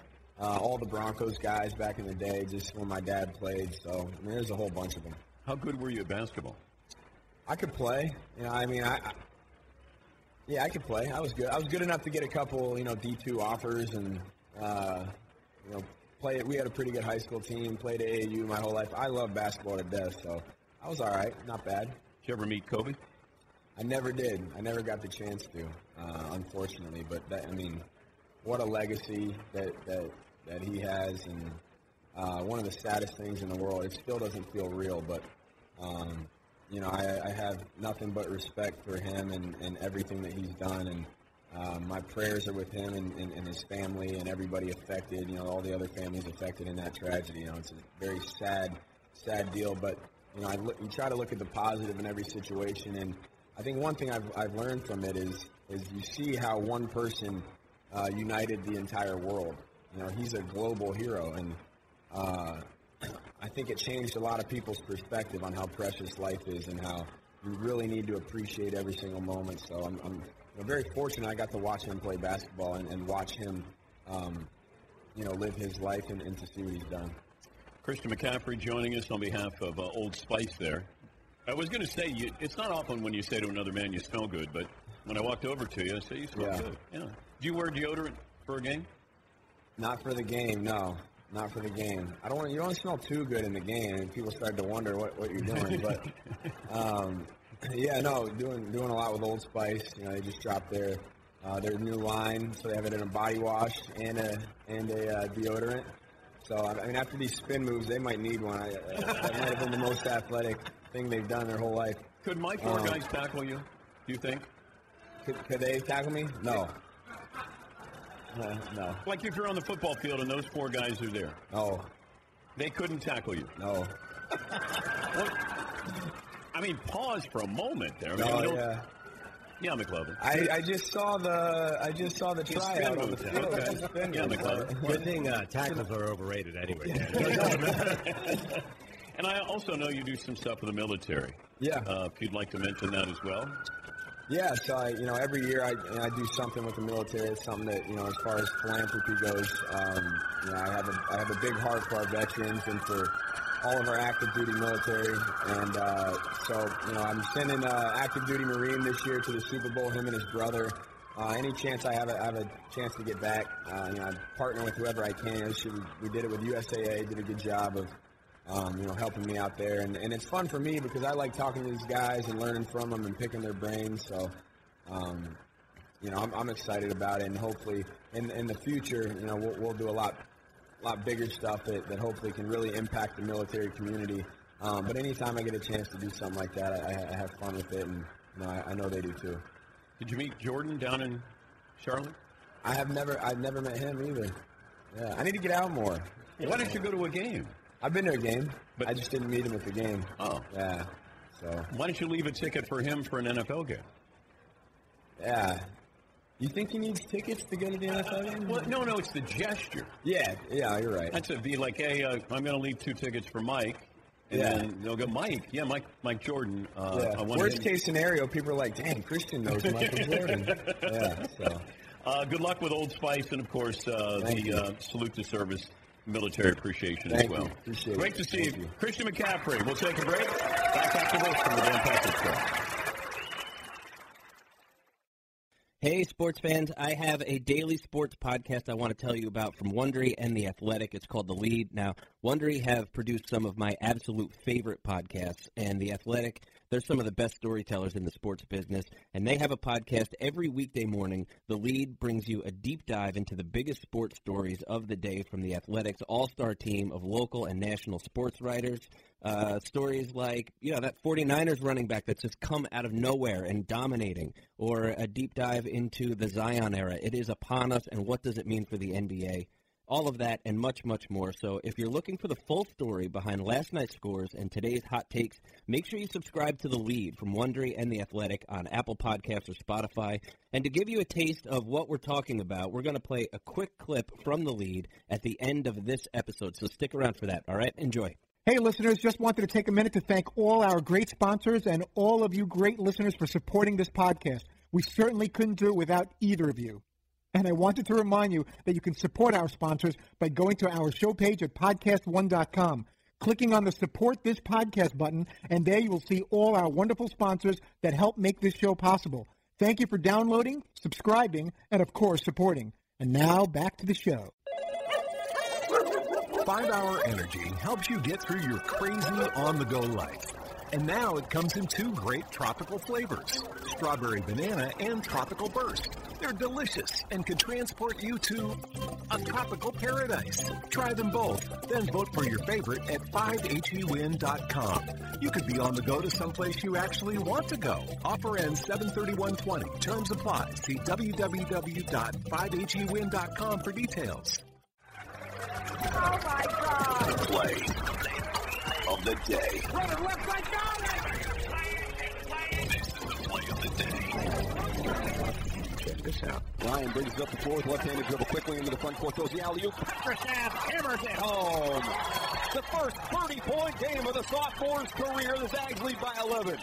Uh, all the Broncos guys back in the day, just when my dad played. So I mean, there's a whole bunch of them. How good were you at basketball? I could play. You know, I mean, I, I yeah, I could play. I was good. I was good enough to get a couple, you know, D two offers and uh, you know, play. We had a pretty good high school team. Played at AAU my whole life. I love basketball to death, so I was all right. Not bad. Did you ever meet Kobe? I never did. I never got the chance to, uh, unfortunately. But that, I mean, what a legacy that that that he has, and uh, one of the saddest things in the world. It still doesn't feel real, but um, you know, I, I have nothing but respect for him and, and everything that he's done, and um, my prayers are with him and, and, and his family and everybody affected. You know, all the other families affected in that tragedy. You know, it's a very sad, sad deal, but you know, I look, you try to look at the positive in every situation, and I think one thing I've, I've learned from it is is you see how one person uh, united the entire world. You know, he's a global hero, and uh, I think it changed a lot of people's perspective on how precious life is and how you really need to appreciate every single moment. So I'm, I'm know, very fortunate I got to watch him play basketball and, and watch him, um, you know, live his life and, and to see what he's done. Christian McCaffrey joining us on behalf of uh, Old Spice there. I was going to say, you, it's not often when you say to another man, you smell good, but when I walked over to you, I said, you smell Yeah. good. Yeah. Do you wear deodorant for a game? Not for the game, no. Not for the game. I don't want you don't smell too good in the game, and people start to wonder what, what you're doing. but um, yeah, no, doing doing a lot with Old Spice. You know, they just dropped their uh, their new line, so they have it in a body wash and a and a uh, deodorant. So I mean, after these spin moves, they might need one. I, uh, that might have been the most athletic thing they've done their whole life. Could my four Um, guys tackle you? Do you think? Could, could they tackle me? No. Uh, no. Like if you're on the football field and those four guys are there. Oh. They couldn't tackle you. No. I mean, pause for a moment there. I mean, No, yeah. Yeah, McLovin. I, I just saw the I just saw the Just tryout on the field. okay. Yeah. McLovin. Good thing uh, tackles are overrated anyway. and I also know you do some stuff for the military. Yeah. Uh, if you'd like to mention that as well. Yeah, so I, you know, every year I, and I do something with the military. It's something that, you know, as far as philanthropy goes, um, you know, I have a, I have a big heart for our veterans and for all of our active duty military. And uh, so, you know, I'm sending uh, active duty Marine this year to the Super Bowl. Him and his brother. Uh, any chance I have, a, I have a chance to get back. Uh, you know, I partner with whoever I can. We did it with USAA. Did a good job of um, you know, helping me out there. And, and it's fun for me because I like talking to these guys and learning from them and picking their brains. So, um, you know, I'm, I'm excited about it. And hopefully in, in the future, you know, we'll, we'll do a lot, lot bigger stuff that, that hopefully can really impact the military community. Um, but anytime I get a chance to do something like that, I, I have fun with it. And, you know, I, I know they do too. Did you meet Jordan down in Charlotte? I have never, I've never met him either. Yeah, I need to get out more. Why don't you go to a game? I've been to a game, but I just didn't meet him at the game. Oh, yeah. So Why don't you leave a ticket for him for an NFL game? yeah, you think he needs tickets to go to the NFL game? Well, no, no, it's the gesture. Yeah, yeah, you're right. That's it. Be like, hey, uh, I'm going to leave two tickets for Mike. And Yeah. then they'll go, Mike. Yeah, Mike Mike Jordan. Uh, yeah. Worst case scenario, people are like, "Dang, Christian knows Michael Jordan." Yeah. So Uh, good luck with Old Spice and, of course, uh, the uh, salute to service military appreciation Thank as well. you. Appreciate Great it. to see you. you. Christian McCaffrey. We'll take a break. Back after this from the Dan Patrick Show. Hey, sports fans. I have a daily sports podcast I want to tell you about from Wondery and The Athletic. It's called The Lead. Now, Wondery have produced some of my absolute favorite podcasts, and The Athletic, they're some of the best storytellers in the sports business, and they have a podcast every weekday morning. The Lead brings you a deep dive into the biggest sports stories of the day from The Athletic's all-star team of local and national sports writers. Uh, stories like, you know, that 49ers running back that's just come out of nowhere and dominating, or a deep dive into the Zion era. It is upon us, and what does it mean for the NBA? All of that and much, much more. So if you're looking for the full story behind last night's scores and today's hot takes, make sure you subscribe to The Lead from Wondery and The Athletic on Apple Podcasts or Spotify. And to give you a taste of what we're talking about, we're going to play a quick clip from The Lead at the end of this episode. So stick around for that, all right? Enjoy. Hey, listeners, just wanted to take a minute to thank all our great sponsors and all of you great listeners for supporting this podcast. We certainly couldn't do it without either of you. And I wanted to remind you that you can support our sponsors by going to our show page at podcast1.com, clicking on the support this podcast button, and there you will see all our wonderful sponsors that help make this show possible. Thank you for downloading, subscribing, and of course, supporting. And now back to the show. Five Hour Energy helps you get through your crazy on the go life. And now it comes in two great tropical flavors strawberry banana and tropical burst. They're delicious and can transport you to a tropical paradise. Try them both, then vote for your favorite at 5hewin.com. You could be on the go to someplace you actually want to go. Offer ends 73120. Terms apply. See www.5hewin.com for details. Oh my God! Play of the day. Running this out. Ryan brings it up the floor with left-handed dribble quickly into the front court, throws the alley-oop. Petrusev hammers it home. The first 30-point game of the sophomore's career. The Zags lead by 11.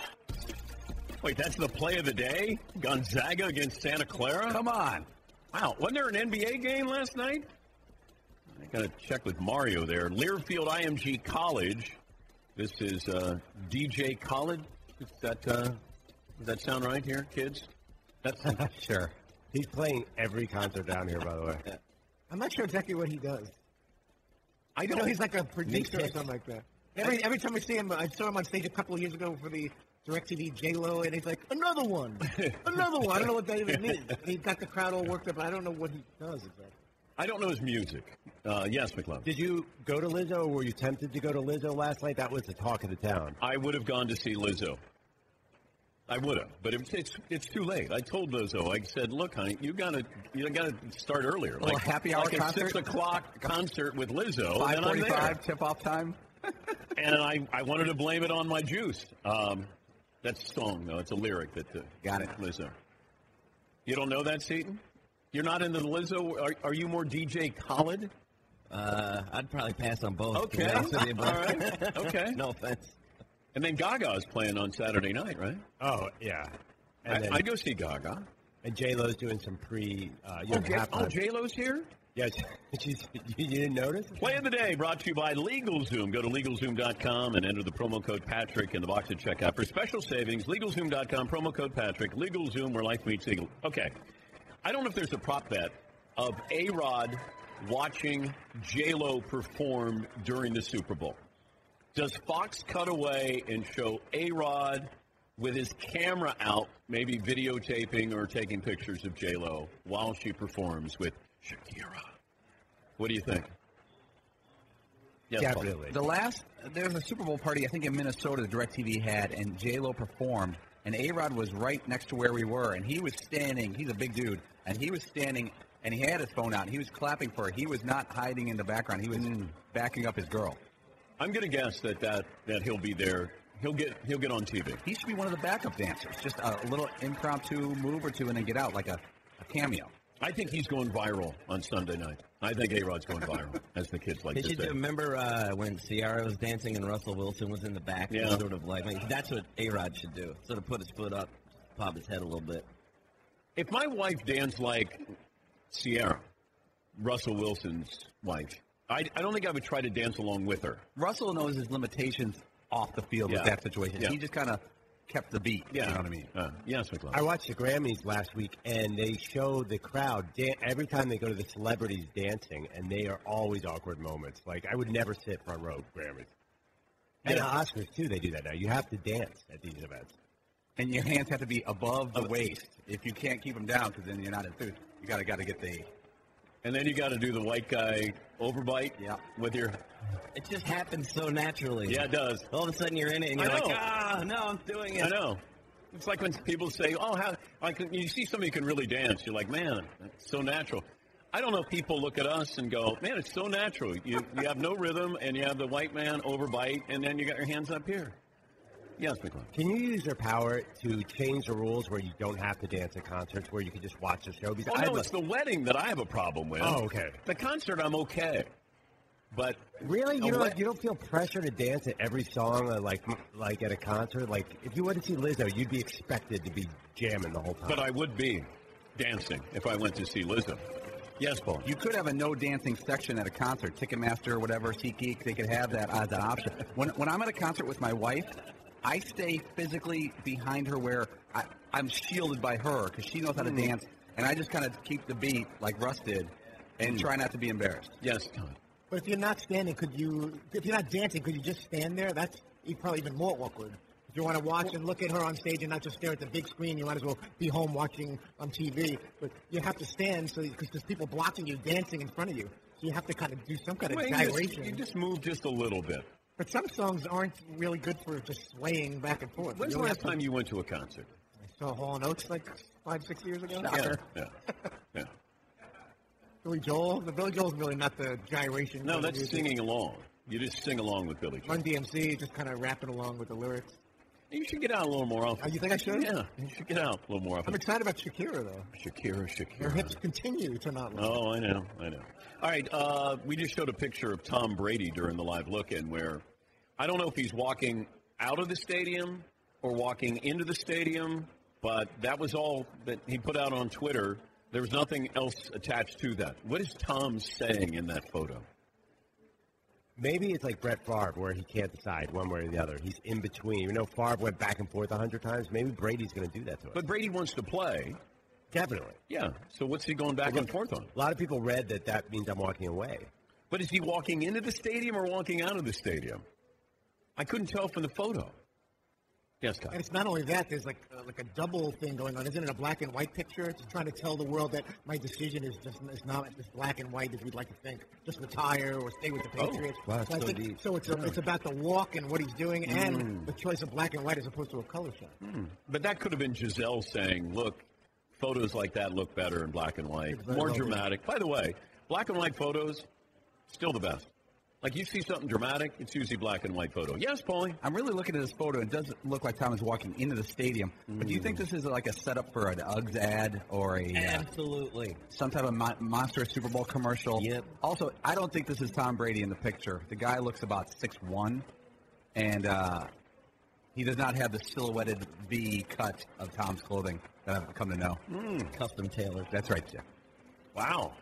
Wait, that's the play of the day? Gonzaga against Santa Clara? Come on. Wow, wasn't there an NBA game last night? I got to check with Mario there. Learfield IMG College. This is uh, DJ Khaled. Is that uh, does that sound right here, kids? That's not sure. He's playing every concert down here, by the way. I'm not sure exactly what he does. I know, he's like a producer or something like that. Every every time I see him, I saw him on stage a couple of years ago for the DirecTV J Lo, and he's like, another one, another one. I don't know what that even means. he's got the crowd all worked up. But I don't know what he does exactly. I don't know his music. Uh, yes, McLovin. Did you go to Lizzo, or were you tempted to go to Lizzo last night? That was the talk of the town. I would have gone to see Lizzo. I would have, but it's, it's it's too late. I told Lizzo. I said, "Look, honey, you gotta you gotta start earlier. little happy hour like a six o'clock concert with Lizzo. Five I'm there. tip-off time. and I, I wanted to blame it on my juice. Um, that's a song, though. It's a lyric that uh, Got it. Lizzo. You don't know that, Seaton? You're not into the Lizzo. Are, are you more DJ Khaled? Uh, I'd probably pass on both. Okay. honest with you, but- right. Okay. no offense. And then Gaga is playing on Saturday night, right? Oh yeah, I, then, I'd go see Gaga. and J Lo's doing some pre. Uh, you Oh, know, J- oh, J Lo's here. Yes, she's, you didn't notice? Play of the day brought to you by LegalZoom. Go to LegalZoom.com and enter the promo code Patrick in the box at checkout for special savings. LegalZoom.com, promo code Patrick. LegalZoom, where life meets legal. Okay. I don't know if there's a prop bet of A-Rod watching J-Lo perform during the Super Bowl. Does Fox cut away and show A-Rod with his camera out, maybe videotaping or taking pictures of J-Lo while she performs with Shakira? What do you think? Yes, Paul. Definitely. The last there was a Super Bowl party I think in Minnesota that DirecTV had, and J Lo performed, and A Rod was right next to where we were, and he was standing. He's a big dude, and he was standing, and he had his phone out. And he was clapping for her. He was not hiding in the background. He was mm. backing up his girl. I'm going to guess that, that that he'll be there. He'll get he'll get on TV. He should be one of the backup dancers. Just a little impromptu move or two, and then get out like a, a cameo. I think he's going viral on Sunday night. I think A Rod's going viral, as the kids like They to should say. remember uh, when Ciara was dancing and Russell Wilson was in the back, Yeah. sort of like like, that's what A Rod should do. Sort of put his foot up, pop his head a little bit. If my wife danced like Ciara, Russell Wilson's wife, I, I don't think I would try to dance along with her. Russell knows his limitations off the field Yeah. with that situation. Yeah. He just kind of kept the beat. Yeah. You know what I mean? Uh, yes, McLovin. I watched the Grammys last week, and they show the crowd dan- every time they go to the celebrities dancing, and they are always awkward moments. Like I would never sit front row Grammys. And the Oscars too, they do that now. You have to dance at these events. And your hands have to be above the waist. If you can't keep them down, because then you're not enthused. You got to got to get the. And then you got to do the white guy overbite Yeah. with your. It just happens so naturally. Yeah, it does. All of a sudden you're in it and you're like, ah, no, I'm doing it. I know. It's like when people say, "Oh, how?" Like you see somebody who can really dance, you're like, "Man, it's so natural." I don't know if people look at us and go, "Man, it's so natural." You you have no rhythm, and you have the white man overbite, and then you got your hands up here. Yes, McLovin. Can you use your power to change the rules where you don't have to dance at concerts, where you can just watch the show? Because Oh I no, have it's the wedding that I have a problem with. Oh, okay. The concert, I'm okay. But Really, you a don't wet- you don't feel pressure to dance at every song, uh, like like at a concert. Like if you went to see Lizzo, you'd be expected to be jamming the whole time. But I would be dancing if I went to see Lizzo. Yes, Paul. You could have a no dancing section at a concert, Ticketmaster or whatever, SeatGeek. They could have that as an option. When when I'm at a concert with my wife, I stay physically behind her where I, I'm shielded by her because she knows how to Mm. dance, and I just kind of keep the beat like Russ did, and try not to be embarrassed. Yes, Tom. But if you're not standing, could you? If you're not dancing, could you just stand there? That's probably even more awkward. If you want to watch and look at her on stage and not just stare at the big screen, you might as well be home watching on TV. But you have to stand so because there's people blocking you, dancing in front of you. So you have to kind of do some kind of Well, you, just, you just move just a little bit. But some songs aren't really good for just swaying back and forth. When's the last time you went to a concert? I saw Hall and Oates like five, six years ago. Yeah, yeah, yeah. Billy Joel. The Billy Joel's really not the gyration. No, that's music. singing along. You just sing along with Billy Joel. Run DMC, just kind of rapping along with the lyrics. You should get out a little more often. Oh, you think I should? Yeah, you should get out a little more often. I'm excited about Shakira though. Shakira, Shakira. Her hips continue to not. look. Oh, I know, I know. All right, uh, we just showed a picture of Tom Brady during the live look-in where I don't know if he's walking out of the stadium or walking into the stadium, but that was all that he put out on Twitter. There was nothing else attached to that. What is Tom saying in that photo? Maybe it's like Brett Favre, where he can't decide one way or the other. He's in between. You know, Favre went back and forth a hundred times. Maybe Brady's going to do that to us. But Brady wants to play. Definitely. Yeah. So what's he going back Well, and forth on? A lot of people read that that means I'm walking away. But is he walking into the stadium or walking out of the stadium? I couldn't tell from the photo. Yes, Kyle. And it's not only that. There's like uh, like a double thing going on. Isn't it a black and white picture? It's trying to tell the world that my decision is just is not as black and white as we'd like to think. Just retire or stay with the Oh, Patriots. wow, so, so think- deep. so it's a, it's about the walk and what he's doing and Mm. the choice of black and white as opposed to a color shot. Hmm. But that could have been Gisele saying, look, photos like that look better in black and white, more dramatic. By the way, black and white photos, still the best. Like you see something dramatic, it's usually black and white photo. Yes, Paulie? I'm really looking at this photo. It doesn't look like Tom is walking into the stadium. But do you think this is like a setup for an Uggs ad or a uh, Absolutely. some type of mo- monster Super Bowl commercial? Yep. Also, I don't think this is Tom Brady in the picture. The guy looks about six one, and uh, he does not have the silhouetted V cut of Tom's clothing that I've come to know. Custom tailored. That's right, Jim. Wow.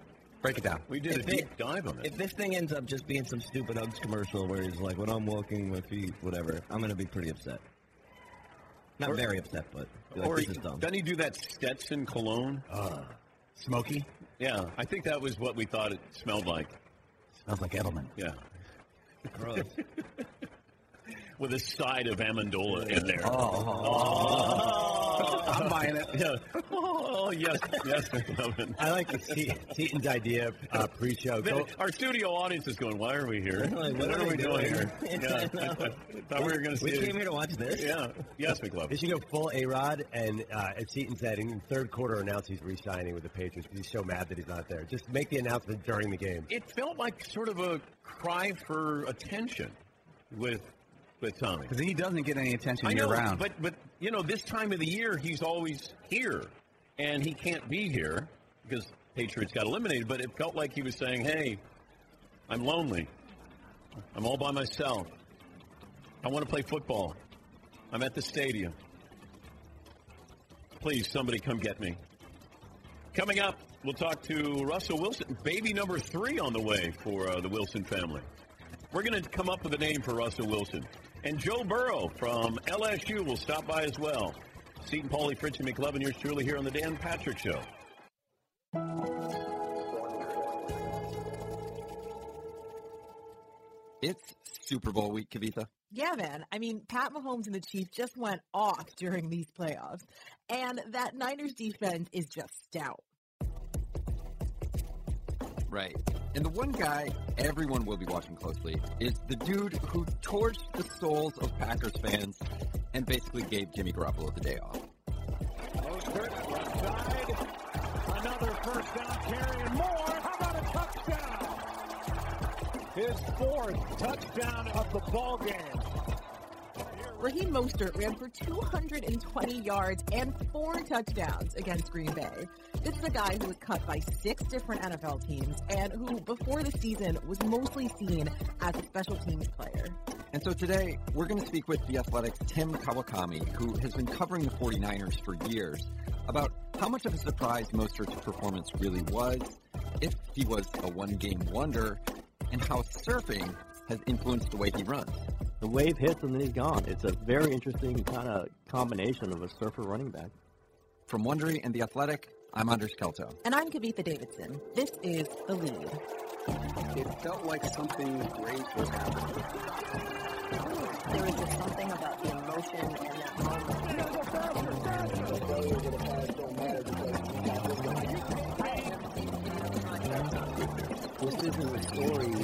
Break it down. We did a deep dive on it. If this thing ends up just being some stupid Uggs commercial where he's like, when I'm walking my feet, whatever, I'm going to be pretty upset. Not Or- very upset, but like, or this is dumb. doesn't he do that Stetson cologne? Uh, Smoky? Yeah, I think that was what we thought it smelled like. Smells like Edelman. Yeah. Gross. With a side of Amendola in there. Oh. I'm buying it. Yeah. Oh, yes, yes. I like the Te- Teton's idea uh, pre-show. Go, Our studio audience is going, why are we here? Like, what, are we doing, here? Yeah. I. I thought we were going to see We came here to watch this? Yeah. Yes, McLovin. They should go full A-Rod, and uh, as Seaton said, in the third quarter announce he's re-signing with the Patriots because he's so mad that he's not there. Just make the announcement during the game. It felt like sort of a cry for attention with with Tommy. Because he doesn't get any attention I year know, round. but but you know, this time of the year he's always here, and he can't be here because Patriots got eliminated. But it felt like he was saying, "Hey, I'm lonely. I'm all by myself. I want to play football. I'm at the stadium. Please, somebody come get me." Coming up, we'll talk to Russell Wilson, baby number three on the way for uh, the Wilson family. We're going to come up with a name for Russell Wilson. And Joe Burrow from LSU will stop by as well. Seton Paulie, Fritz, and McLovin, yours truly here on the Dan Patrick Show. It's Super Bowl week, Kavitha. Yeah, man. I mean, Pat Mahomes and the Chiefs just went off during these playoffs, and that Niners defense is just stout. Right. And the one guy everyone will be watching closely is the dude who torched the souls of Packers fans and basically gave Jimmy Garoppolo the day off. Mostert, left side. Another first down carry and more. How about a touchdown? His fourth touchdown of the ball game. Raheem Mostert ran for 220 yards and four touchdowns against Green Bay. This is a guy who was cut by six different NFL teams and who, before the season, was mostly seen as a special teams player. And so today, we're going to speak with The Athletic's Tim Kawakami, who has been covering the 49ers for years, about how much of a surprise Mostert's performance really was, if he was a one-game wonder, and how surfing has influenced the way he runs. The wave hits and then he's gone. It's a very interesting kind of combination of a surfer running back. From Wondery and The Athletic, I'm Anders Kelto. And I'm Kavitha Davidson. This is The Lead. It felt like something great was happening. There was just something about the emotion and that moment. This isn't a story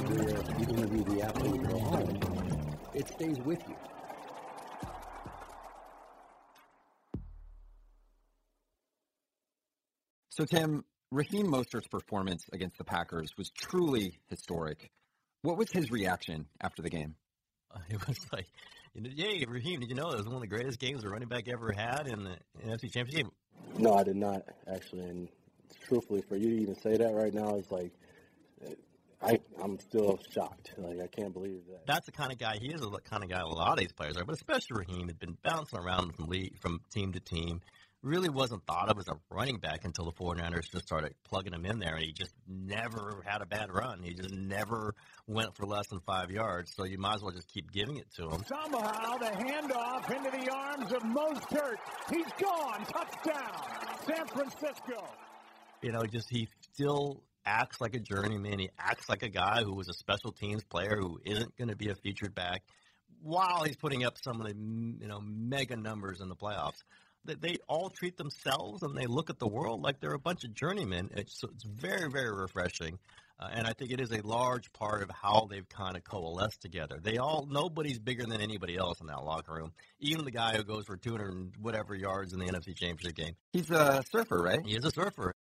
It stays with you. So, Tim, Raheem Mostert's performance against the Packers was truly historic. What was his reaction after the game? Uh, it was like, you know, yay, Raheem, did you know it was one of the greatest games a running back ever had in the NFC Championship game? No, I did not actually. And truthfully, for you to even say that right now is like, I I'm still shocked. Like I can't believe that. That's the kind of guy he is. The kind of guy a lot of these players are, but especially Raheem had been bouncing around from league, from team to team. Really wasn't thought of as a running back until the 49ers just started plugging him in there, and he just never had a bad run. He just never went for less than five yards, so you might as well just keep giving it to him. Somehow the handoff into the arms of Mostert. He's gone. Touchdown. San Francisco. You know, just he still acts like a journeyman. He acts like a guy who was a special teams player who isn't going to be a featured back while he's putting up some of the you know mega numbers in the playoffs. They, they all treat themselves and they look at the world like they're a bunch of journeymen. It's, it's very very refreshing. Uh, and I think it is a large part of how they've kind of coalesced together. They all nobody's bigger than anybody else in that locker room. Even the guy who goes for 200 and whatever yards in the NFC Championship game. He's a surfer, right? He is a surfer.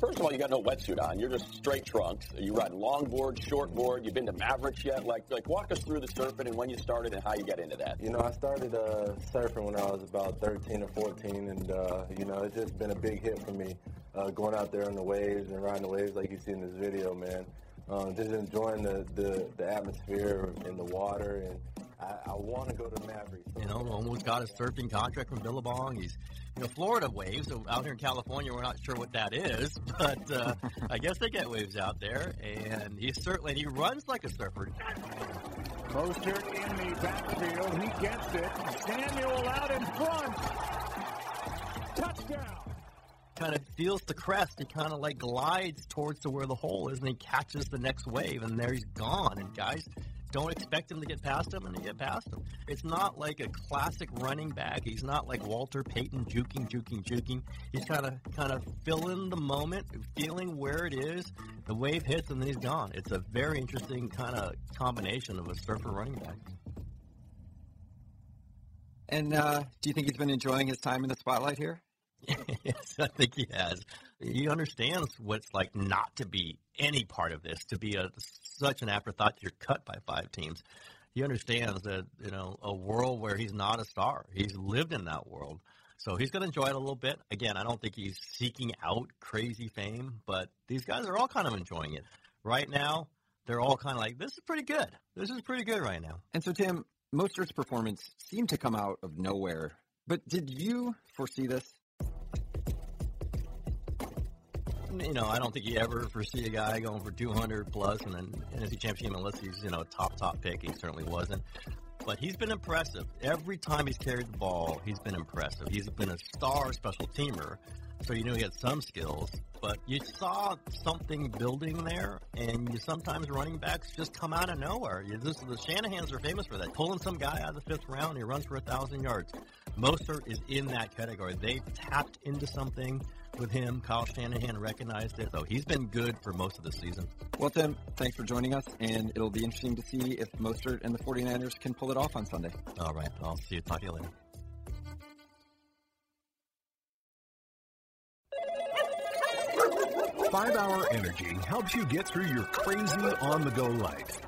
First of all, you got no wetsuit on. You're just straight trunks. You ride longboard, shortboard. You've been to Mavericks yet? Like, like walk us through the surfing and when you started and how you got into that. You know, I started uh, surfing when I was about 13 or 14, and uh, you know, it's just been a big hit for me. Uh, going out there on the waves and riding the waves like you see in this video, man. Um, just enjoying the, the, the atmosphere in the water, and I, I want to go to Mavericks. You know, almost got a surfing contract from Billabong. He's, you know, Florida waves. So out here in California, we're not sure what that is, but uh, I guess they get waves out there. And he certainly he runs like a surfer. Mostert in the backfield. He gets it. Samuel out in front. Touchdown. Kind of feels the crest. He kind of like glides towards to where the hole is, and he catches the next wave, and there he's gone. And guys don't expect him to get past him, and he get past him. It's not like a classic running back. He's not like Walter Payton juking, juking, juking. He's kind of kind of filling the moment, feeling where it is. The wave hits, and then he's gone. It's a very interesting kind of combination of a surfer running back. And uh, do you think he's been enjoying his time in the spotlight here? yes, I think he has. He understands what it's like not to be any part of this, to be a such an afterthought. You're cut by five teams. He understands that you know a world where he's not a star. He's lived in that world, so he's going to enjoy it a little bit. Again, I don't think he's seeking out crazy fame, but these guys are all kind of enjoying it right now. They're all kind of like, this is pretty good. This is pretty good right now. And so, Tim, Mostert's performance seemed to come out of nowhere. But did you foresee this? You know, I don't think you ever foresee a guy going for 200 plus and then NFC Championship unless he's, you know, a top, top pick. He certainly wasn't. But he's been impressive. Every time he's carried the ball, he's been impressive. He's been a star special teamer. So you knew he had some skills, but you saw something building there, and you sometimes running backs just come out of nowhere. You, this, the Shanahans are famous for that, pulling some guy out of the fifth round, he runs for a thousand yards. Mostert is in that category. They tapped into something with him. Kyle Shanahan recognized it, so he's been good for most of the season. Well, Tim, thanks for joining us, and it'll be interesting to see if Mostert and the 49ers can pull it off on Sunday. All right, I'll see you. Talk to you later. Five Hour Energy helps you get through your crazy on the go life.